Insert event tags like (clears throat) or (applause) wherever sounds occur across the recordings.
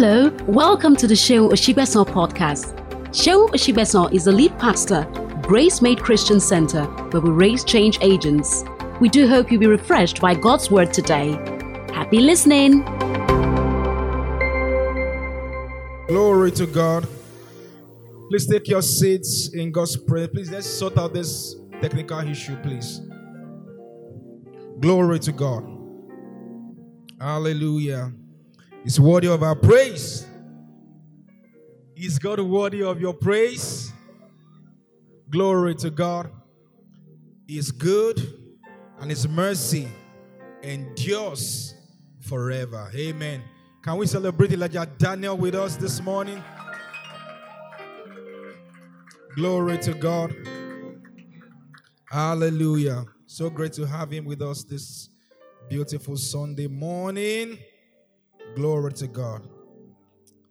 Hello, welcome to the Seun Osigbesan podcast. Seun Osigbesan is the lead pastor, Gracemade Christian Center, where we raise change agents. We do hope you'll be refreshed by God's word today. Happy listening. Glory to God. Please take your seats in God's prayer. Please let's sort out this technical issue, please. Glory to God. Hallelujah. He's worthy of our praise. Is God worthy of your praise? Glory to God. He is good and his mercy endures forever. Amen. Can we celebrate Elijah Daniel with us this morning? Glory to God. Hallelujah. So great to have him with us this beautiful Sunday morning. Glory to God.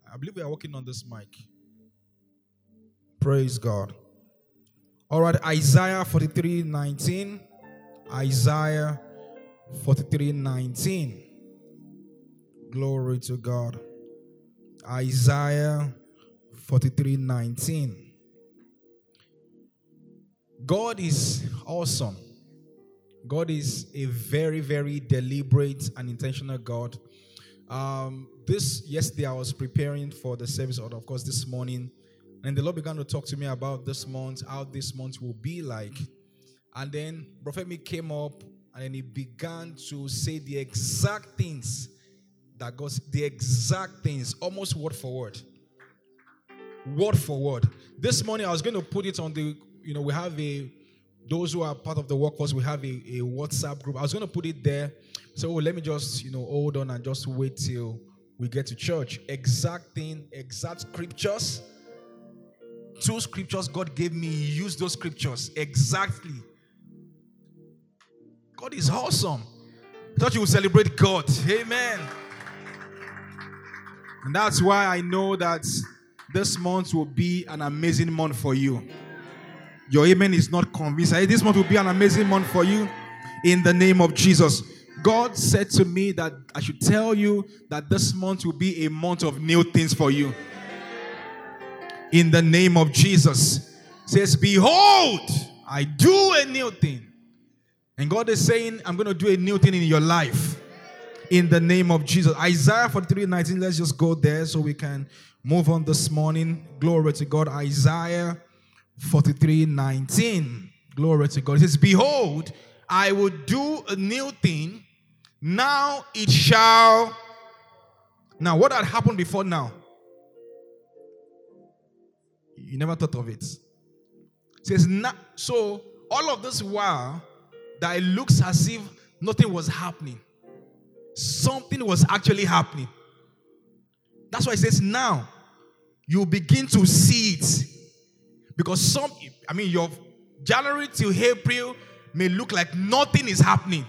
I believe we are working on this mic. Praise God. All right, Isaiah 43 19. Isaiah 43 19. Glory to God. Isaiah 43 19. God is awesome. God is a very, very deliberate and intentional God. Um, this yesterday I was preparing for the service, or of course this morning, and the Lord began to talk to me about this month, how this month will be like. And then Prophet Me came up and then he began to say the exact things that God, the exact things, almost word for word. Word for word. This morning I was going to put it on the, you know, we have a, those who are part of the workforce, we have a, a WhatsApp group. I was going to put it there. So let me just, you know, hold on and just wait till we get to church. Exact thing, exact scriptures. Two scriptures God gave me. Use those scriptures exactly. God is awesome. Thought you would celebrate God. Amen. And that's why I know that this month will be an amazing month for you. Your amen is not convinced. This month will be an amazing month for you in the name of Jesus. God said to me that I should tell you that this month will be a month of new things for you. In the name of Jesus. Says, Behold, I do a new thing. And God is saying, I'm going to do a new thing in your life. In the name of Jesus. Isaiah 43 19. Let's just go there so we can move on this morning. Glory to God. Isaiah 43 19. Glory to God. It says, Behold, I will do a new thing. Now it shall. Now, what had happened before now? You never thought of it. it says, so all of this while that it looks as if nothing was happening, something was actually happening. That's why it says, now you begin to see it. Because some, I mean, your January till April may look like nothing is happening.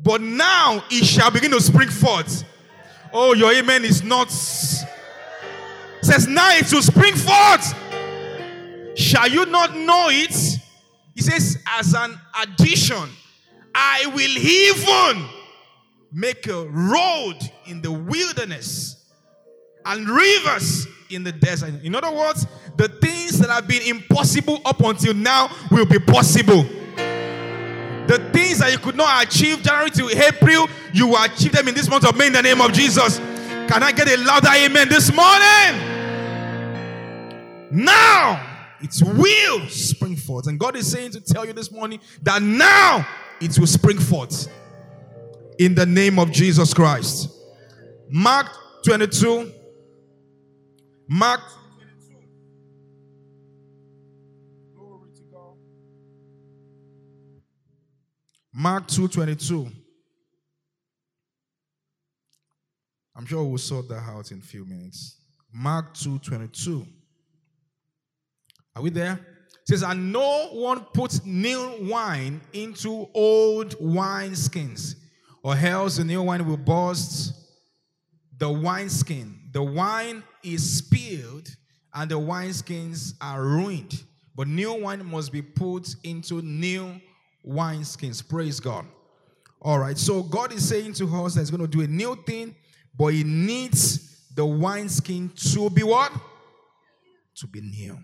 But now it shall begin to spring forth. Oh, your amen is not. says now it will spring forth. Shall you not know it? He says, as an addition, I will even make a road in the wilderness and rivers in the desert. In other words, the things that have been impossible up until now will be possible. That you could not achieve January to April, you will achieve them in this month of May in the name of Jesus. Can I get a louder amen this morning? Now it will spring forth. And God is saying to tell you this morning that now it will spring forth in the name of Jesus Christ. Mark 22. Mark Mark 2:22. I'm sure we'll sort that out in a few minutes. Mark 2:22. Are we there? It says, and no one puts new wine into old wineskins, or else the new wine will burst the wineskin. The wine is spilled, and the wineskins are ruined. But new wine must be put into new wineskins. Praise God. All right. So God is saying to us that He's going to do a new thing, but He needs the wineskin to be what? To be new.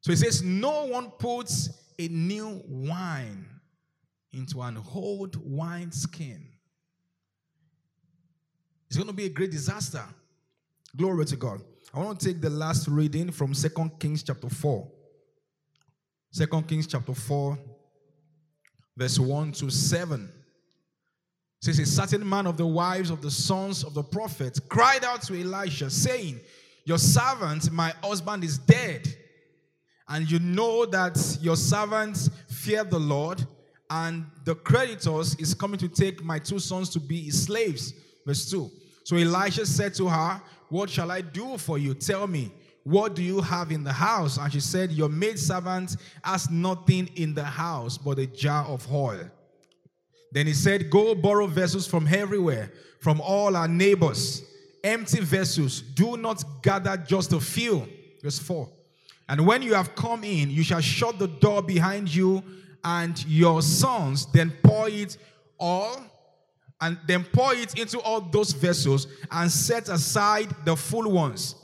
So he says, No one puts a new wine into an old wineskin. It's going to be a great disaster. Glory to God. I want to take the last reading from Second Kings chapter 4. Second Kings chapter 4, verse 1 to 7. It says, A certain man of the wives of the sons of the prophets cried out to Elisha, saying, Your servant, my husband, is dead. And you know that your servants fear the Lord, and the creditors is coming to take my two sons to be his slaves. Verse 2. So Elisha said to her, What shall I do for you? Tell me. What do you have in the house? And she said, Your maidservant has nothing in the house but a jar of oil. Then he said, Go borrow vessels from everywhere, from all our neighbors, empty vessels. Do not gather just a few. Verse 4. And when you have come in, you shall shut the door behind you and your sons, then pour it all, and then pour it into all those vessels and set aside the full ones.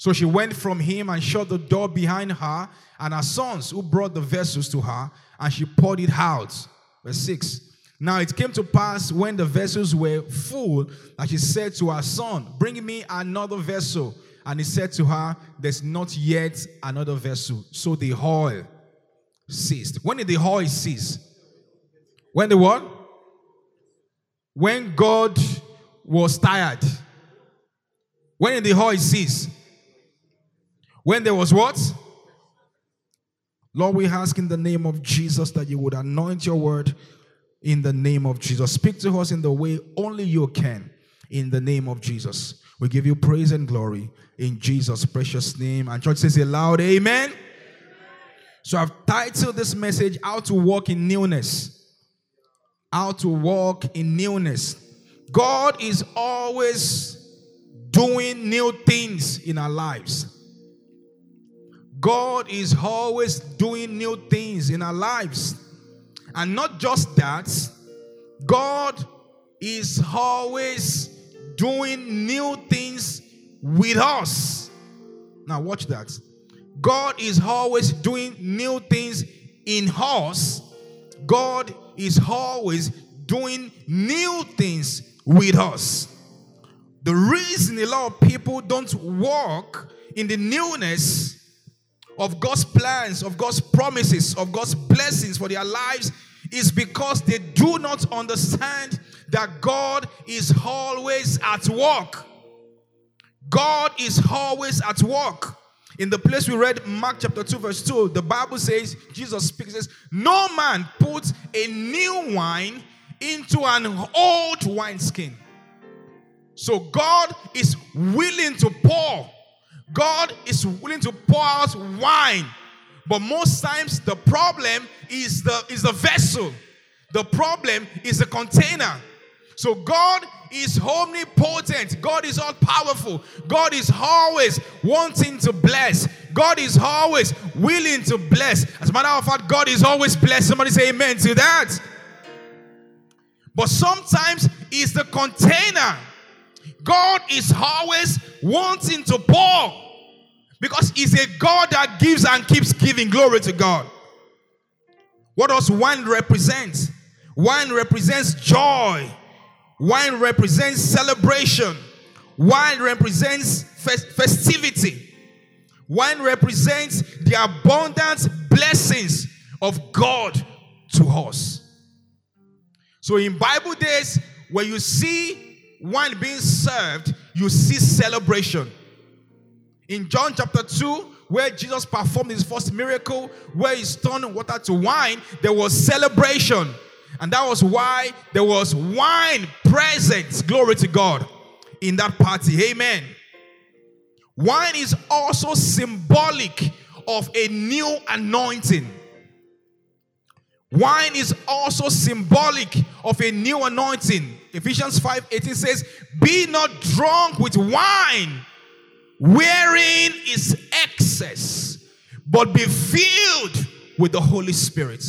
So she went from him and shut the door behind her and her sons who brought the vessels to her, and she poured it out. Verse 6. Now it came to pass when the vessels were full that she said to her son, Bring me another vessel. And he said to her, There's not yet another vessel. So the oil ceased. When did the oil cease? When the what? When God was tired. When did the oil cease? When there was what? Lord, we ask in the name of Jesus that you would anoint your word in the name of Jesus. Speak to us in the way only you can in the name of Jesus. We give you praise and glory in Jesus' precious name. And church says a loud amen. So I've titled this message How to Walk in Newness. How to Walk in Newness. God is always doing new things in our lives. God is always doing new things in our lives. And not just that, God is always doing new things with us. Now, watch that. God is always doing new things in us. God is always doing new things with us. The reason a lot of people don't walk in the newness of God's plans, of God's promises, of God's blessings for their lives is because they do not understand that God is always at work. God is always at work. In the place we read, Mark chapter 2, verse 2, the Bible says, Jesus speaks, says, No man puts a new wine into an old wineskin. So God is willing to pour God is willing to pour out wine. But most times the problem is the is the vessel. The problem is the container. So God is omnipotent. God is all powerful. God is always wanting to bless. God is always willing to bless. As a matter of fact, God is always blessed. Somebody say amen to that. But sometimes it's the container God is always wanting to pour because He's a God that gives and keeps giving. Glory to God. What does wine represent? Wine represents joy, wine represents celebration, wine represents festivity, wine represents the abundant blessings of God to us. So in Bible days, when you see wine being served, you see celebration. In John chapter 2, where Jesus performed his first miracle, where he turned water to wine, there was celebration. And that was why there was wine present, glory to God, in that party. Amen. Wine is also symbolic of a new anointing. Wine is also symbolic of a new anointing. Ephesians 5 18 says, Be not drunk with wine, wherein is excess, but be filled with the Holy Spirit.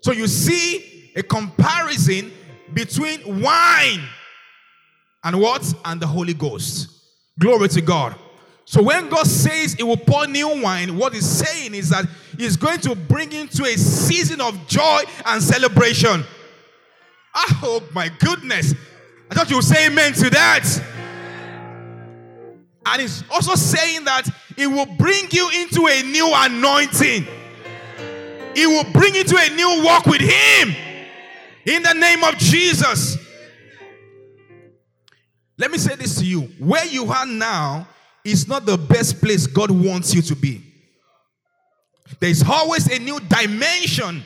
So you see a comparison between wine and what? And the Holy Ghost. Glory to God. So when God says He will pour new wine, what He's saying is that He's going to bring into a season of joy and celebration. Oh my goodness. I thought you would say amen to that. And it's also saying that it will bring you into a new anointing. It will bring you to a new walk with Him. In the name of Jesus. Let me say this to you. Where you are now is not the best place God wants you to be. There's always a new dimension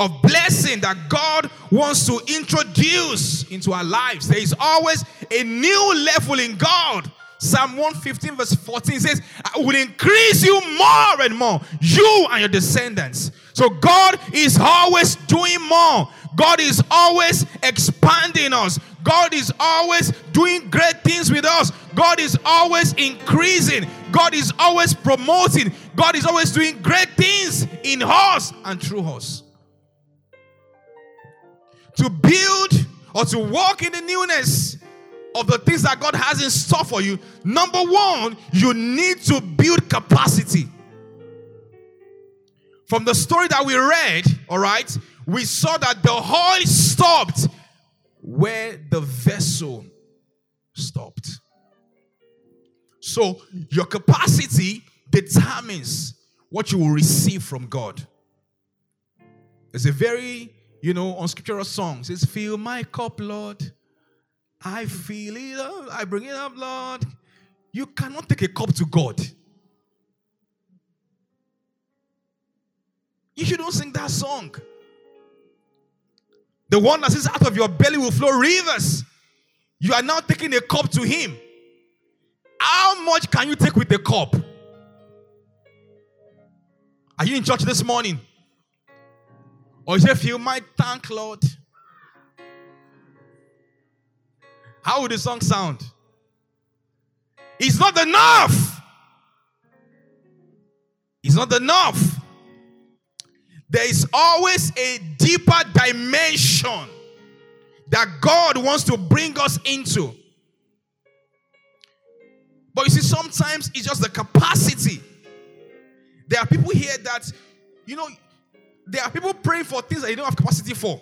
of blessing that God wants to introduce into our lives. There is always a new level in God. Psalm 115, verse 14 says, I will increase you more and more, you and your descendants. So God is always doing more. God is always expanding us. God is always doing great things with us. God is always increasing. God is always promoting. God is always doing great things in us and through us. To build or to walk in the newness of the things that God has in store for you, number one, you need to build capacity. From the story that we read, all right, we saw that the oil stopped where the vessel stopped. So your capacity determines what you will receive from God. It's a very, you know, unscriptural song. It says, Fill my cup, Lord. I feel it up. I bring it up, Lord. You cannot take a cup to God. You shouldn't sing that song. The one that says, Out of your belly will flow rivers. You are now taking a cup to Him. How much can you take with the cup? Are you in church this morning? Or it feel my thank Lord? How would the song sound? It's not enough. It's not enough. There is always a deeper dimension that God wants to bring us into. But you see, sometimes it's just the capacity. There are people here that, you know, there are people praying for things that you don't have capacity for.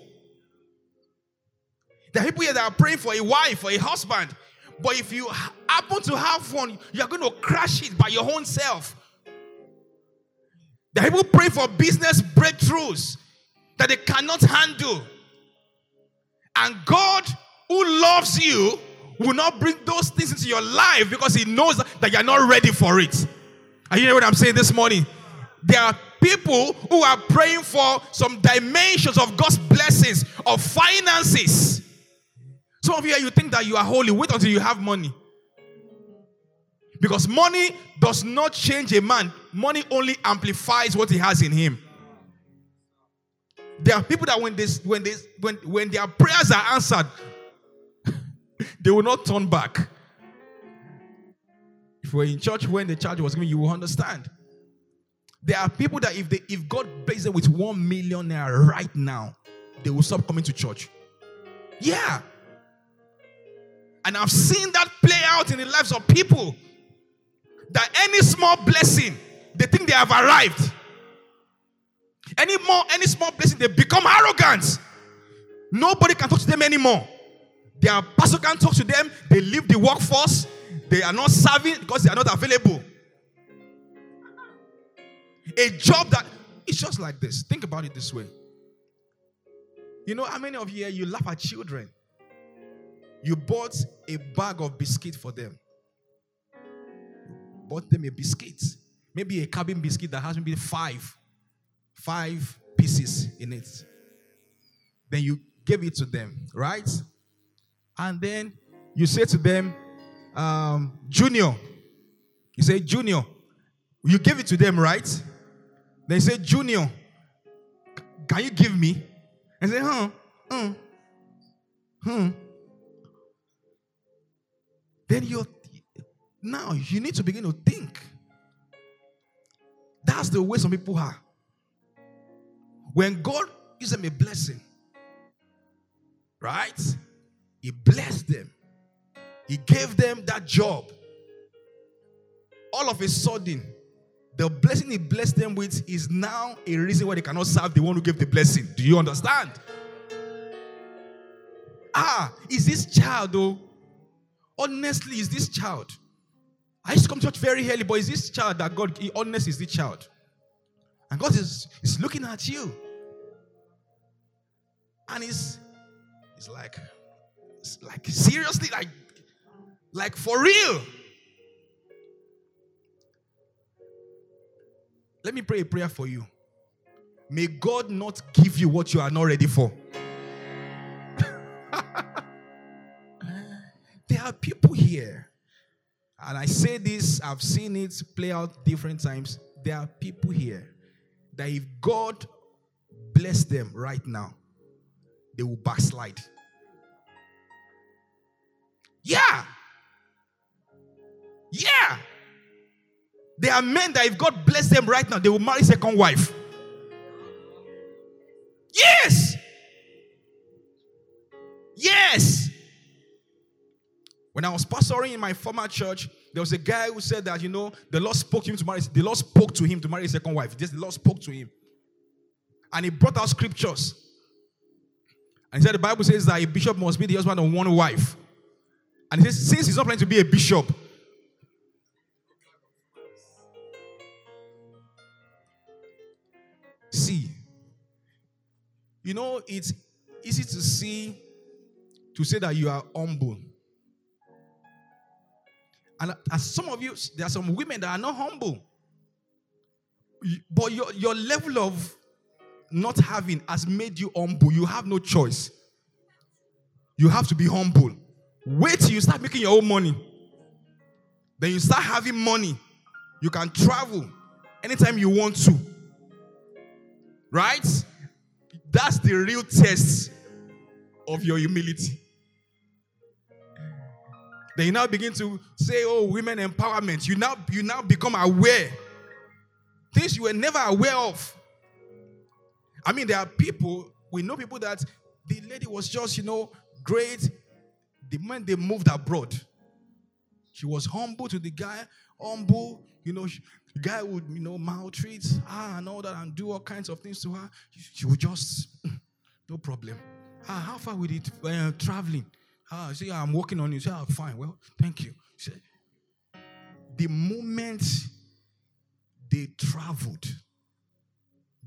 There are people here that are praying for a wife or a husband. But if you happen to have one, you're going to crash it by your own self. There are people praying for business breakthroughs that they cannot handle. And God, who loves you, will not bring those things into your life because He knows that you're not ready for it. Are you hearing what I'm saying this morning? There are people who are praying for some dimensions of God's blessings, of finances. Some of you, you think that you are holy. Wait until you have money. Because money does not change a man, money only amplifies what he has in him. There are people that when this when this when when their prayers are answered, (laughs) they will not turn back. If we're in church when the charge was given, you will understand. There are people that if they if God blesses them with one million naira right now, they will stop coming to church. Yeah. And I've seen that play out in the lives of people that any small blessing, they think they have arrived. Any more, any small blessing, they become arrogant. Nobody can talk to them anymore. Their pastor can't talk to them. They leave the workforce. They are not serving because they are not available. A job that it's just like this. Think about it this way. You know how many of you you laugh at children? You bought a bag of biscuit for them bought them a biscuit, maybe a cabin biscuit that has maybe five, five pieces in it. Then you give it to them, right? And then you say to them, um, Junior, you say, Junior, you give it to them, right? Then you say, Junior, can you give me? And say, huh, huh, huh. Then you're now you need to begin to think. That's the way some people are. When God gives them a blessing, right? He blessed them. He gave them that job. All of a sudden, the blessing he blessed them with is now a reason why they cannot serve the one who gave the blessing. Do you understand? Ah, is this child though? Honestly, is this child? I used to come to church very early, but is this child that God, honest, is this child? And God is, is looking at you. And he's, he's like, like seriously, like, like for real. Let me pray a prayer for you. May God not give you what you are not ready for. (laughs) there are people here, and I say this, I've seen it play out different times. There are people here that if God bless them right now, they will backslide. Yeah. Yeah. There are men that if God bless them right now, they will marry second wife. Yes. Yes. When I was pastoring in my former church, there was a guy who said that, you know, the Lord spoke to him to marry, the Lord spoke to him to marry a second wife. Just the Lord spoke to him. And he brought out scriptures. And he said the Bible says that a bishop must be the husband of one wife. And he says, since he's not planning to be a bishop, see, you know, it's easy to see, to say that you are humble. And as some of you, there are some women that are not humble. But your, your level of not having has made you humble. You have no choice. You have to be humble. Wait till you start making your own money. Then you start having money. You can travel anytime you want to. Right? That's the real test of your humility. Then you now begin to say, oh, women empowerment. You now you now become aware. Things you were never aware of. I mean, there are people, we know people that the lady was just, you know, great. The moment they moved abroad, she was humble to the guy, humble, you know, guy would, you know, maltreat her and all that and do all kinds of things to her. She, would just, (clears throat) no problem. Ah, how far with it uh, traveling? Ah, see, I'm working on it. Say, ah, fine. Well, thank you. She, the moment they traveled,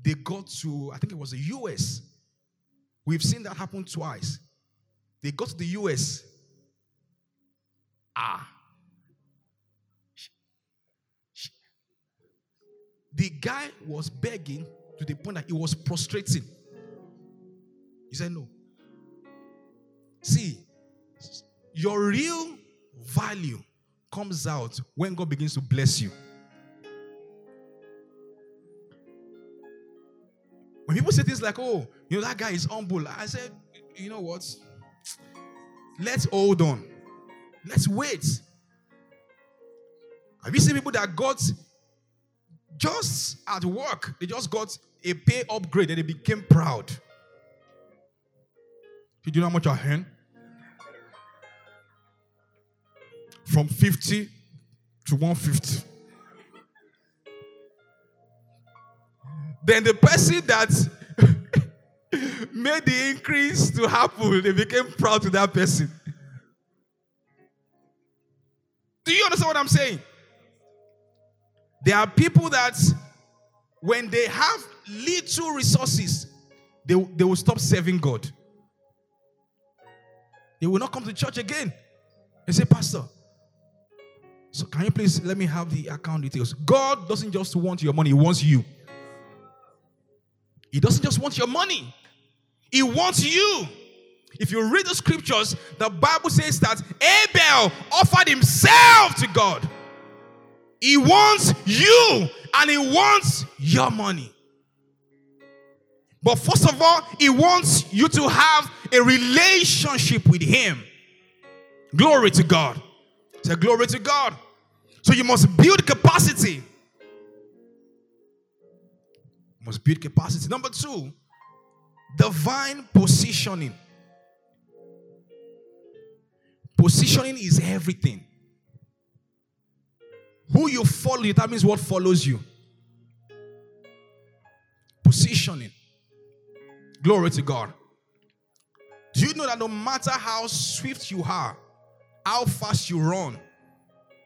they got to, I think it was the US. We've seen that happen twice. They got to the US. Ah. The guy was begging to the point that he was prostrating. He said, No. See, your real value comes out when God begins to bless you. When people say things like, oh, you know, that guy is humble, I said, you know what? Let's hold on. Let's wait. Have you seen people that got just at work, they just got a pay upgrade and they became proud? Did you know how much I earn? From 50 to 150. Then the person that (laughs) made the increase to happen, they became proud to that person. Do you understand what I'm saying? There are people that when they have little resources, they, they will stop serving God. They will not come to church again. They say, Pastor, so can you please let me have the account details? God doesn't just want your money, He wants you. He doesn't just want your money, He wants you. If you read the scriptures, the Bible says that Abel offered himself to God. He wants you and he wants your money. But first of all, he wants you to have a relationship with him. Glory to God. Say, glory to God. So you must build capacity must build capacity. Number two, divine positioning. Positioning is everything. Who you follow determines what follows you. Positioning. Glory to God. Do you know that no matter how swift you are, how fast you run,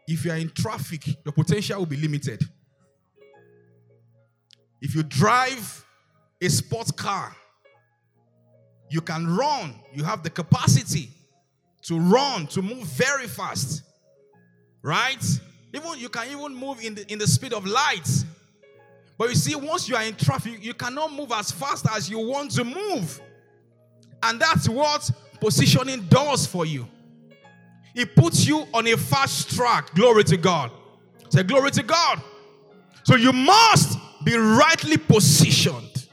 if you are in traffic, your potential will be limited. If you drive a sports car, you can run, you have the capacity to run, to move very fast. Right? Even you can even move in the in the speed of light. But you see, once you are in traffic, you cannot move as fast as you want to move. And that's what positioning does for you. It puts you on a fast track. Glory to God. Say, Glory to God. So you must be rightly positioned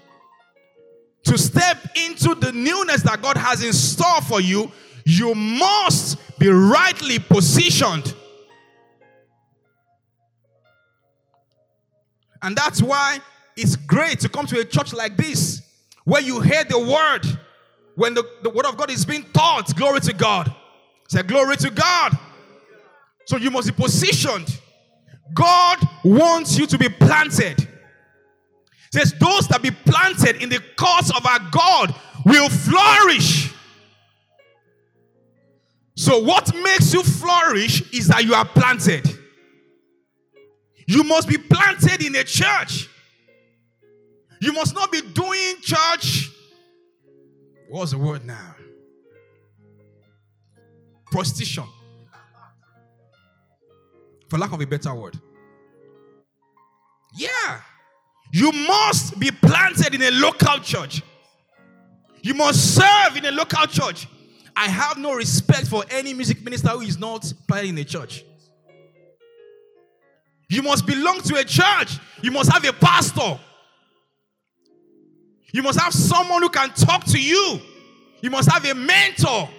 to step into the newness that God has in store for you. You must be rightly positioned. And that's why it's great to come to a church like this where you hear the word when the, the word of God is being taught. Glory to God. Say, Glory to God. So you must be positioned. God wants you to be planted. says, Those that be planted in the cause of our God will flourish. So, what makes you flourish is that you are planted. You must be planted in a church. You must not be doing church. What's the word now? Prostitution. For lack of a better word. Yeah. You must be planted in a local church. You must serve in a local church. I have no respect for any music minister who is not planted in a church. You must belong to a church. You must have a pastor. You must have someone who can talk to you. You must have a mentor.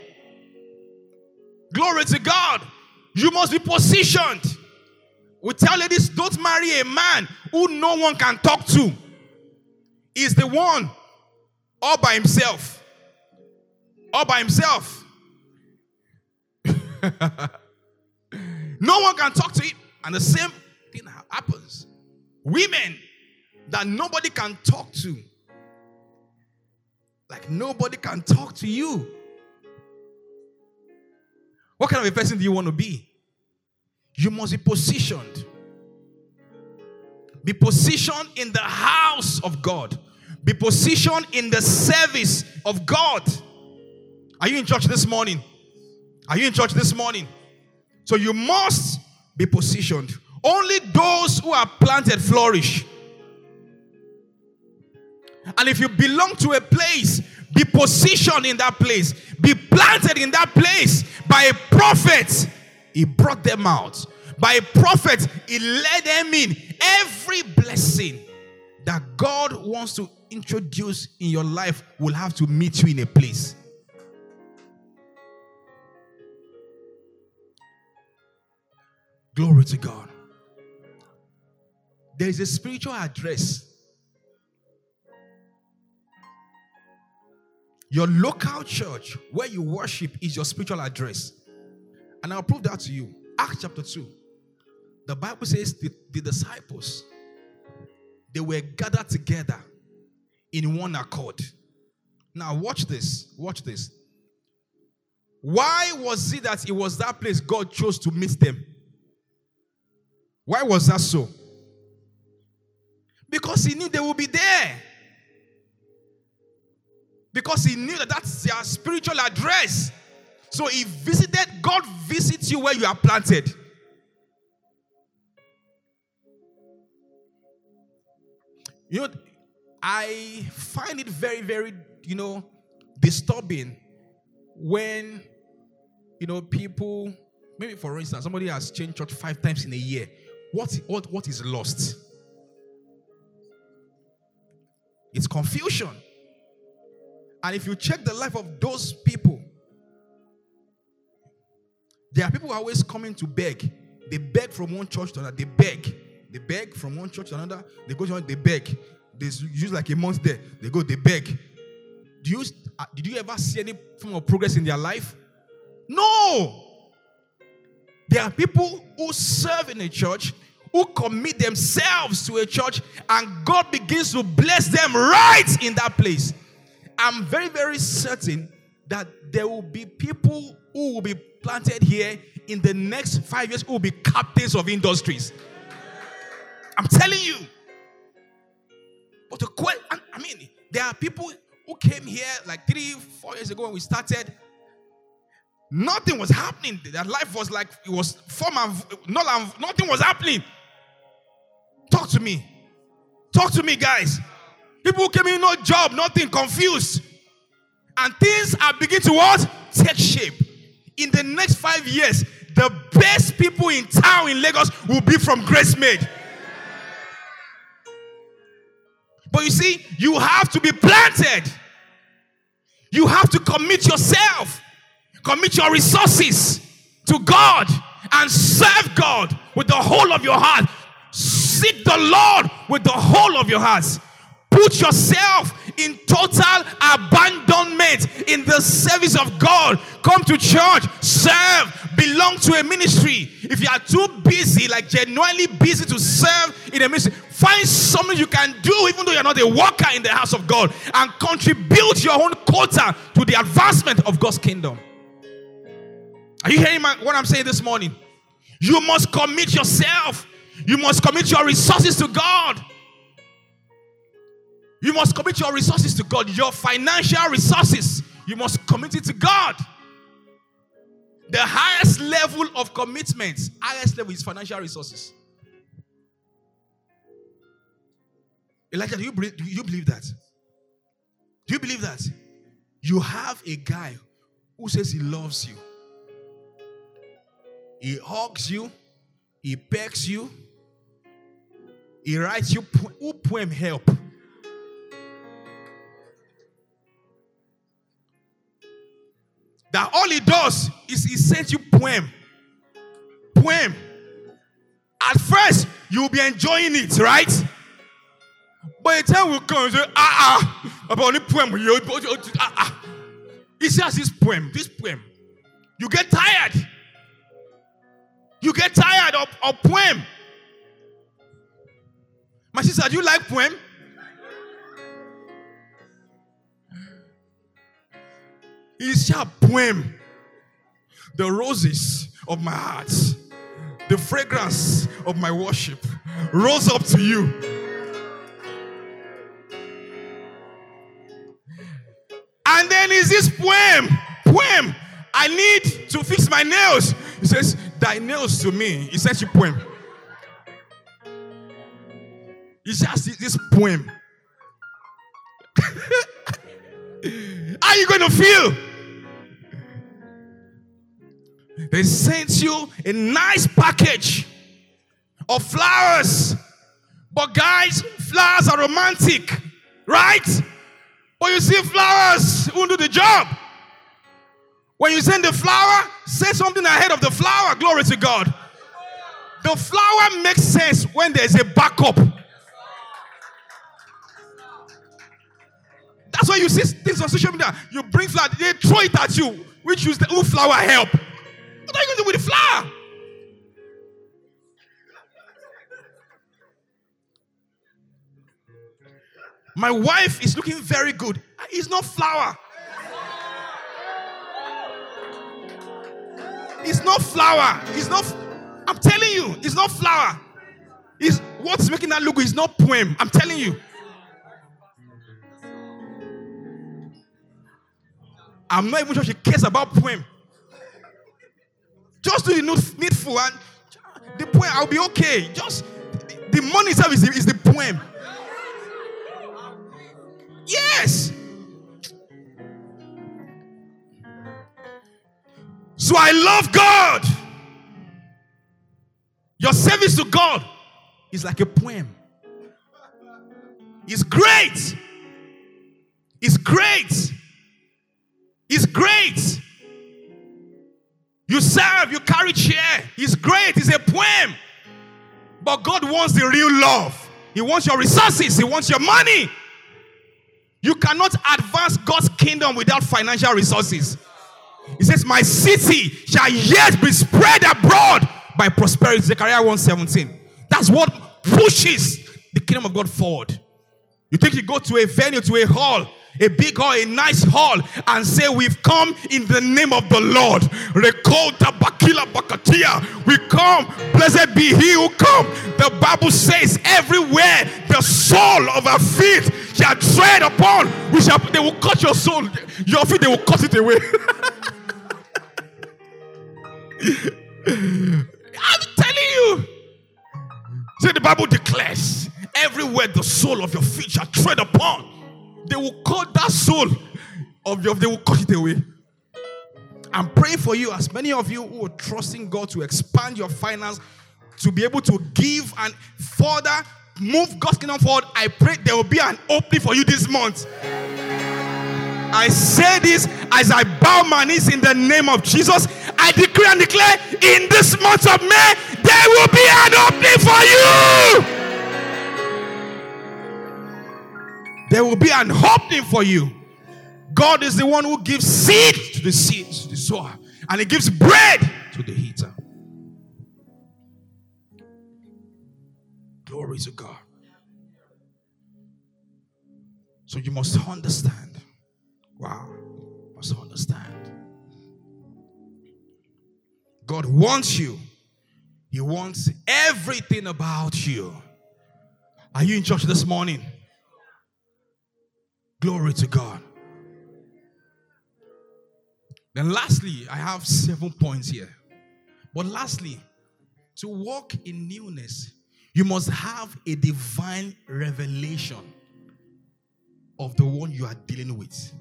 Glory to God. You must be positioned. We tell ladies don't marry a man who no one can talk to. He's the one all by himself. All by himself. (laughs) no one can talk to him. And the same happens. Women that nobody can talk to. Like nobody can talk to you. What kind of a person do you want to be? You must be positioned. Be positioned in the house of God. Be positioned in the service of God. Are you in church this morning? Are you in church this morning? So you must be positioned. Only those who are planted flourish. And if you belong to a place, be positioned in that place, be planted in that place by a prophet. He brought them out. By a prophet, he led them in. Every blessing that God wants to introduce in your life will have to meet you in a place. Glory to God. There is a spiritual address. Your local church where you worship is your spiritual address. And I'll prove that to you. Acts chapter 2. The Bible says the, the disciples they were gathered together in one accord. Now watch this. Watch this. Why was it that it was that place God chose to meet them? Why was that so? Because he knew they would be there. Because he knew that that's their spiritual address. So he visited, God visits you where you are planted. You know, I find it very, very, you know, disturbing when, you know, people, maybe for instance, somebody has changed church five times in a year. What, what, what is lost? It's confusion. And if you check the life of those people, there are people who are always coming to beg. They beg from one church to another. They beg. They beg from one church to another. They go to another, they beg. They use like a month there. They go, they beg. Do you uh, did you ever see any form of progress in their life? No. There are people who serve in a church, who commit themselves to a church, and God begins to bless them right in that place. I'm very, very certain that there will be people who will be planted here in the next five years who will be captains of industries. I'm telling you. But the question, I mean, there are people who came here like three, four years ago when we started. Nothing was happening. Their life was like it was form and nothing was happening. Talk to me. Talk to me, guys. People came in, no job, nothing, confused. And things are beginning to what? Take shape. In the next five years, the best people in town in Lagos will be from Gracemade. But you see, you have to be planted. You have to commit yourself, commit your resources to God and serve God with the whole of your heart. Seek the Lord with the whole of your heart. Put yourself in total abandonment in the service of God. Come to church, serve, belong to a ministry. If you are too busy, like genuinely busy to serve in a ministry, find something you can do, even though you're not a worker in the house of God, and contribute your own quota to the advancement of God's kingdom. Are you hearing my, what I'm saying this morning? You must commit yourself. You must commit your resources to God. You must commit your resources to God, your financial resources. You must commit it to God. The highest level of commitment, highest level is financial resources. Elijah, do you believe, do you believe that? Do you believe that? You have a guy who says he loves you. He hugs you, he pecks you, he writes you who poem help. that all he does is he sends you poem. Poem. At first, you'll be enjoying it, right? But the time will come, say, ah ah, about the poem. Ah, ah. He says this poem, this poem. You get tired. You get tired of, of poem. My sister, do you like poem? It's your poem. The roses of my heart, the fragrance of my worship rose up to you. And then is this poem, poem. I need to fix my nails. He says, Thy nails to me. He says, You poem. He says, This poem. (laughs) How are you going to feel? They sent you a nice package of flowers. But guys, flowers are romantic, right? But you see, flowers won't do the job. When you send the flower, say something ahead of the flower. Glory to God. The flower makes sense when there's a backup. That's why you see things on social media. You bring flower, they throw it at you, which use the who flower help. What are you going to do with the flower? My wife is looking very good. It's not flower. It's not flower. It's not. I'm telling you, it's not flower. It's what's making that look is not poem. I'm telling you. I'm not even sure she cares about poem. Just do the needful and the poem, I'll be okay. Just the money itself is is the poem. Yes. So I love God. Your service to God is like a poem. It's great. It's great. It's great. You serve, you carry chair. It's great. It's a poem. But God wants the real love. He wants your resources. He wants your money. You cannot advance God's kingdom without financial resources. He says, My city shall yet be spread abroad by prosperity. Zechariah 1:17. That's what pushes the kingdom of God forward. You think you go to a venue, to a hall, a big hall, a nice hall, and say, We've come in the name of the Lord. Bakila bakatia. We come, blessed be he who come. The Bible says, Everywhere the sole of our feet shall tread upon, we shall they will cut your soul, your feet, they will cut it away. (laughs) I'm telling you. See, the Bible declares everywhere the sole of your feet shall tread upon, they will cut that soul of your, they will cut it away. I'm praying for you, as many of you who are trusting God to expand your finance, to be able to give and further move God's kingdom forward. I pray there will be an opening for you this month. I say this as I bow my knees in the name of Jesus. I decree and declare in this month of May, there will be an opening for you. There will be an opening for you. God is the one who gives seed to the seed, to the sower, and He gives bread to the eater. Glory to God. So you must understand Wow. Must understand. God wants you. He wants everything about you. Are you in church this morning? Glory to God. Then, lastly, I have seven points here. But lastly, to walk in newness, you must have a divine revelation of the one you are dealing with.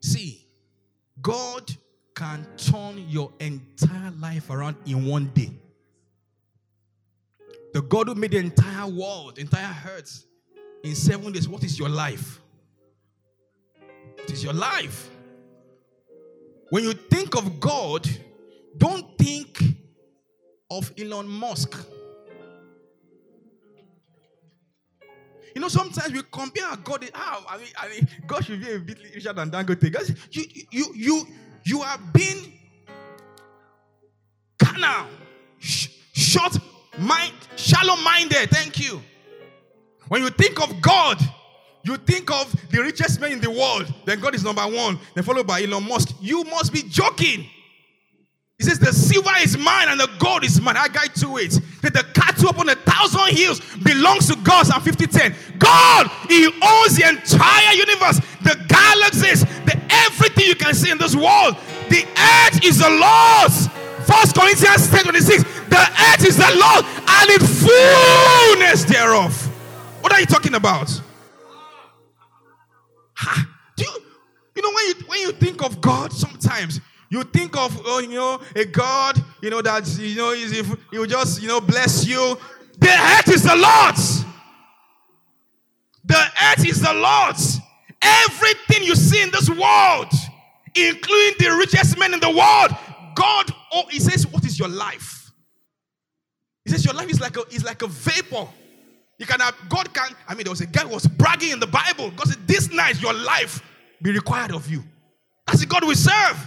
See, God can turn your entire life around in one day. The God who made the entire world, entire earth, in seven days, what is your life? It is your life. When you think of God, don't think of Elon Musk. You know, sometimes we compare God. How I mean, I mean, God should be a bit richer than Dangote. Because you, you, you, you have been carnal, sh- short mind, shallow-minded. Thank you. When you think of God, you think of the richest man in the world. Then God is number one. Then followed by Elon Musk. You must be joking. He says, The silver is mine and the gold is mine. I guide to it. That the cattle upon a thousand hills belongs to God. Psalm 50 10. God, He owns the entire universe, the galaxies, the everything you can see in this world. The earth is the Lord's. First Corinthians 10 26. The earth is the Lord and in fullness thereof. What are you talking about? Ha. Do you, you know when you when you think of God, sometimes you think of, oh, you know, a God, you know, that, you know, he will just, you know, bless you. The earth is the Lord's. The earth is the Lord's. Everything you see in this world, including the richest men in the world, God, oh, he says, what is your life? He says, your life is like a, is like a vapor. You can have, God can, I mean, there was a guy who was bragging in the Bible. God said, this night your life be required of you. That's the God we serve.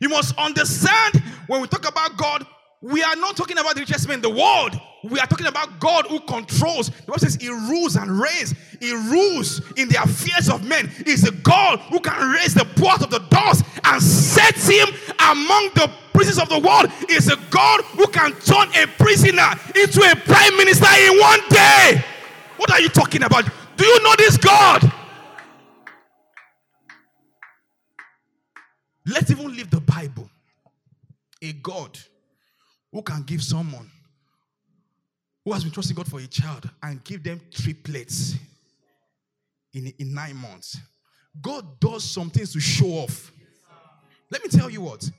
You must understand when we talk about God, we are not talking about the richest man in the world. We are talking about God who controls. The Bible says He rules and reigns. He rules in the affairs of men. He's a God who can raise the poor out of the dust and set him among the princes of the world. is a God who can turn a prisoner into a prime minister in one day. What are you talking about? Do you know this God? Let's even leave the Bible. A God who can give someone who has been trusting God for a child and give them triplets in, in nine months. God does some things to show off. Let me tell you what.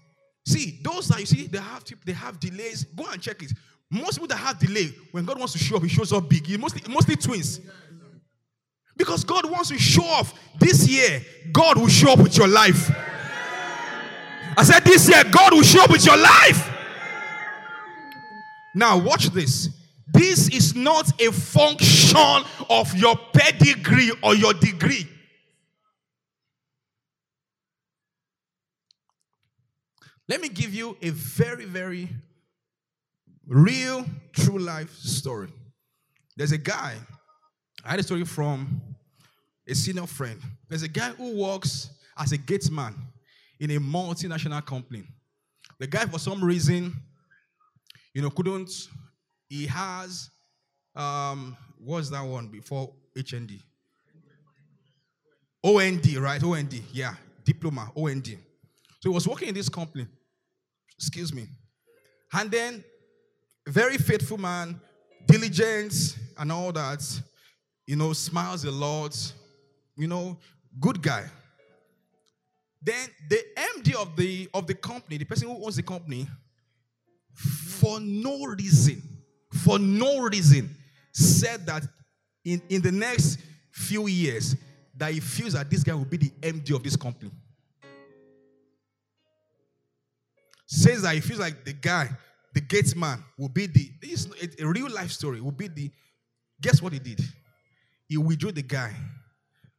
See, those that you see, they have they have delays. Go and check it. Most people that have delay, when God wants to show up, He shows up big. He mostly, mostly twins. Because God wants to show off. This year, God will show up with your life. I said, This year, God will show up with your life. Now, watch this. This is not a function of your pedigree or your degree. Let me give you a very, very real, true life story. There's a guy, I had a story from a senior friend. There's a guy who works as a gate man in a multinational company. The guy, for some reason, you know, couldn't, he has, um, what's that one before HND? OND, right? OND, yeah, diploma, OND. So he was working in this company. Excuse me. And then, very faithful man, diligent, and all that. You know, smiles a lot. You know, good guy. Then the MD of the of the company, the person who owns the company, for no reason, for no reason, said that in, in the next few years, that he feels that this guy will be the MD of this company. Says that he feels like the guy, the gates man, will be the this is a real life story, will be the guess what he did? He withdrew the guy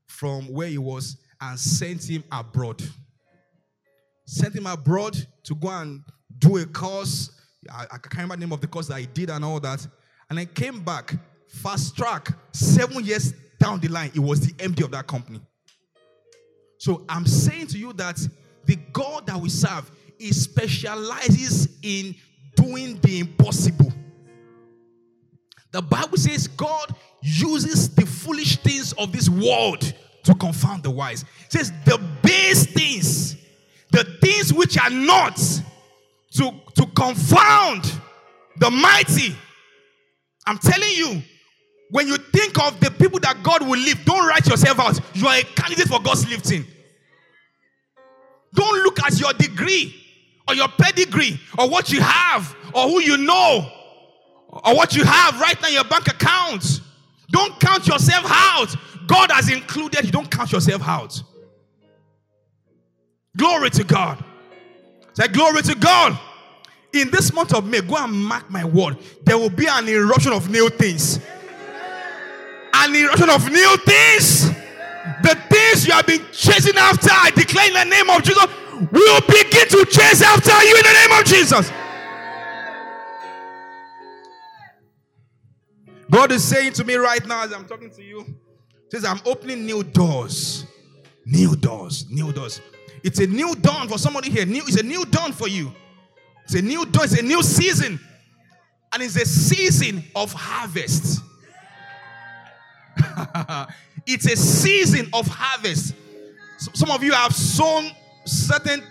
from where he was and sent him abroad. Sent him abroad to go and do a course. I, I can't remember the name of the course that he did and all that. And then came back, fast track, seven years down the line, it was the MD of that company. So I'm saying to you that the God that we serve, he specializes in doing the impossible. The Bible says God uses the foolish things of this world to confound the wise. It says the base things, the things which are not, to, to confound the mighty. I'm telling you, when you think of the people that God will lift, don't write yourself out. You are a candidate for God's lifting. Don't look at your degree or your pedigree or what you have or who you know or what you have right now in your bank account. Don't count yourself out. God has included you. Don't count yourself out. Glory to God. Say, Glory to God. In this month of May, go and mark my word. There will be an eruption of new things. An eruption of new things. The things you have been chasing after, I declare in the name of Jesus, will begin to chase after you in the name of Jesus. God is saying to me right now as I'm talking to you, says, I'm opening new doors. New doors, new doors. It's a new dawn for somebody here. New, it's a new dawn for you. It's a new dawn, it's a new season. And it's a season of harvest. (laughs) it's a season of harvest. Some of you have sown certain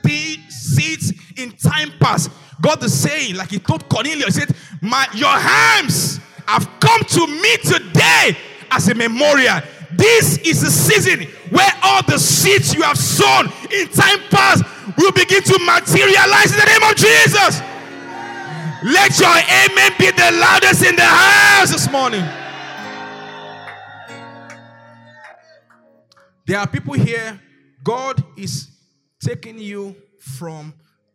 seeds in time past. God is saying, like He told Cornelius, He said, My your hands have come to me today as a memorial. This is the season where all the seeds you have sown in time past will begin to materialize in the name of Jesus. Let your amen be the loudest in the house this morning. There are people here, God is taking you from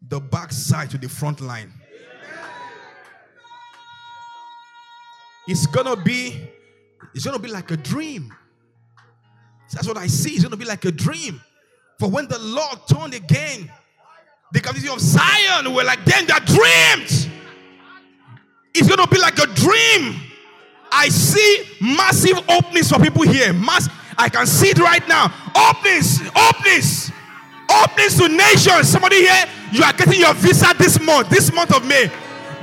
the back side to the front line. It's gonna be, it's gonna be like a dream. That's what I see. It's gonna be like a dream. For when the Lord turned again, the captivity of Zion were like them that dreamed. It's gonna be like a dream. I see massive openings for people here. Mass, I can see it right now. Openings, openings, openings to nations. Somebody here, you are getting your visa this month, this month of May.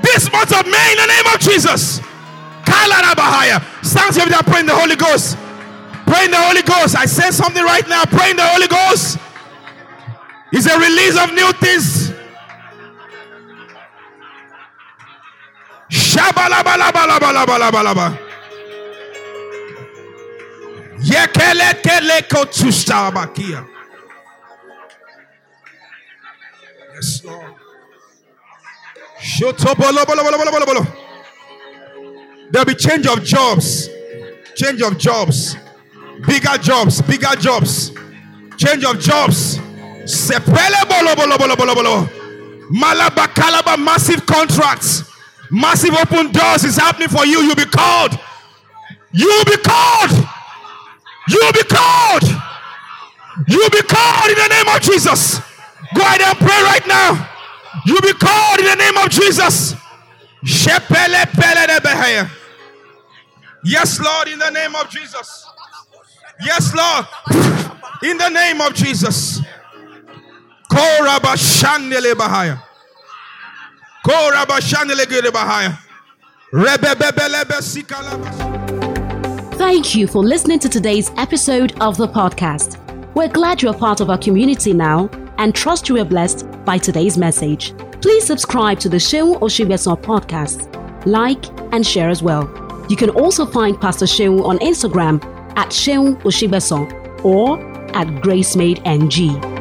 This month of May, in the name of Jesus. Stand here without praying the Holy Ghost. Pray in the Holy Ghost. I say something right now. Pray in the Holy Ghost. It's a release of new things. Shabalabalabalabalabalaba. Yekele kele kotustabakia. Yes, Lord. There'll be change of jobs. Change of jobs. Bigger jobs. Bigger jobs. Change of jobs. Malabakalaba massive contracts. Massive open doors is happening for you. You'll be called. You'll be called. You'll be called. You'll be called in the name of Jesus. Go ahead and pray right now. You'll be called in the name of Jesus. Yes, Lord, in the name of Jesus. Yes, Lord, in the name of Jesus. Korabashandele Bahaya. Korabashandele Bahaya. Thank you for listening to today's episode of the podcast. We're glad you're part of our community now and trust you were blessed by today's message. Please subscribe to the Seun Osigbesan podcast, like, and share as well. You can also find Pastor Seun on Instagram at Seun Osigbesan or at GraceMadeNG.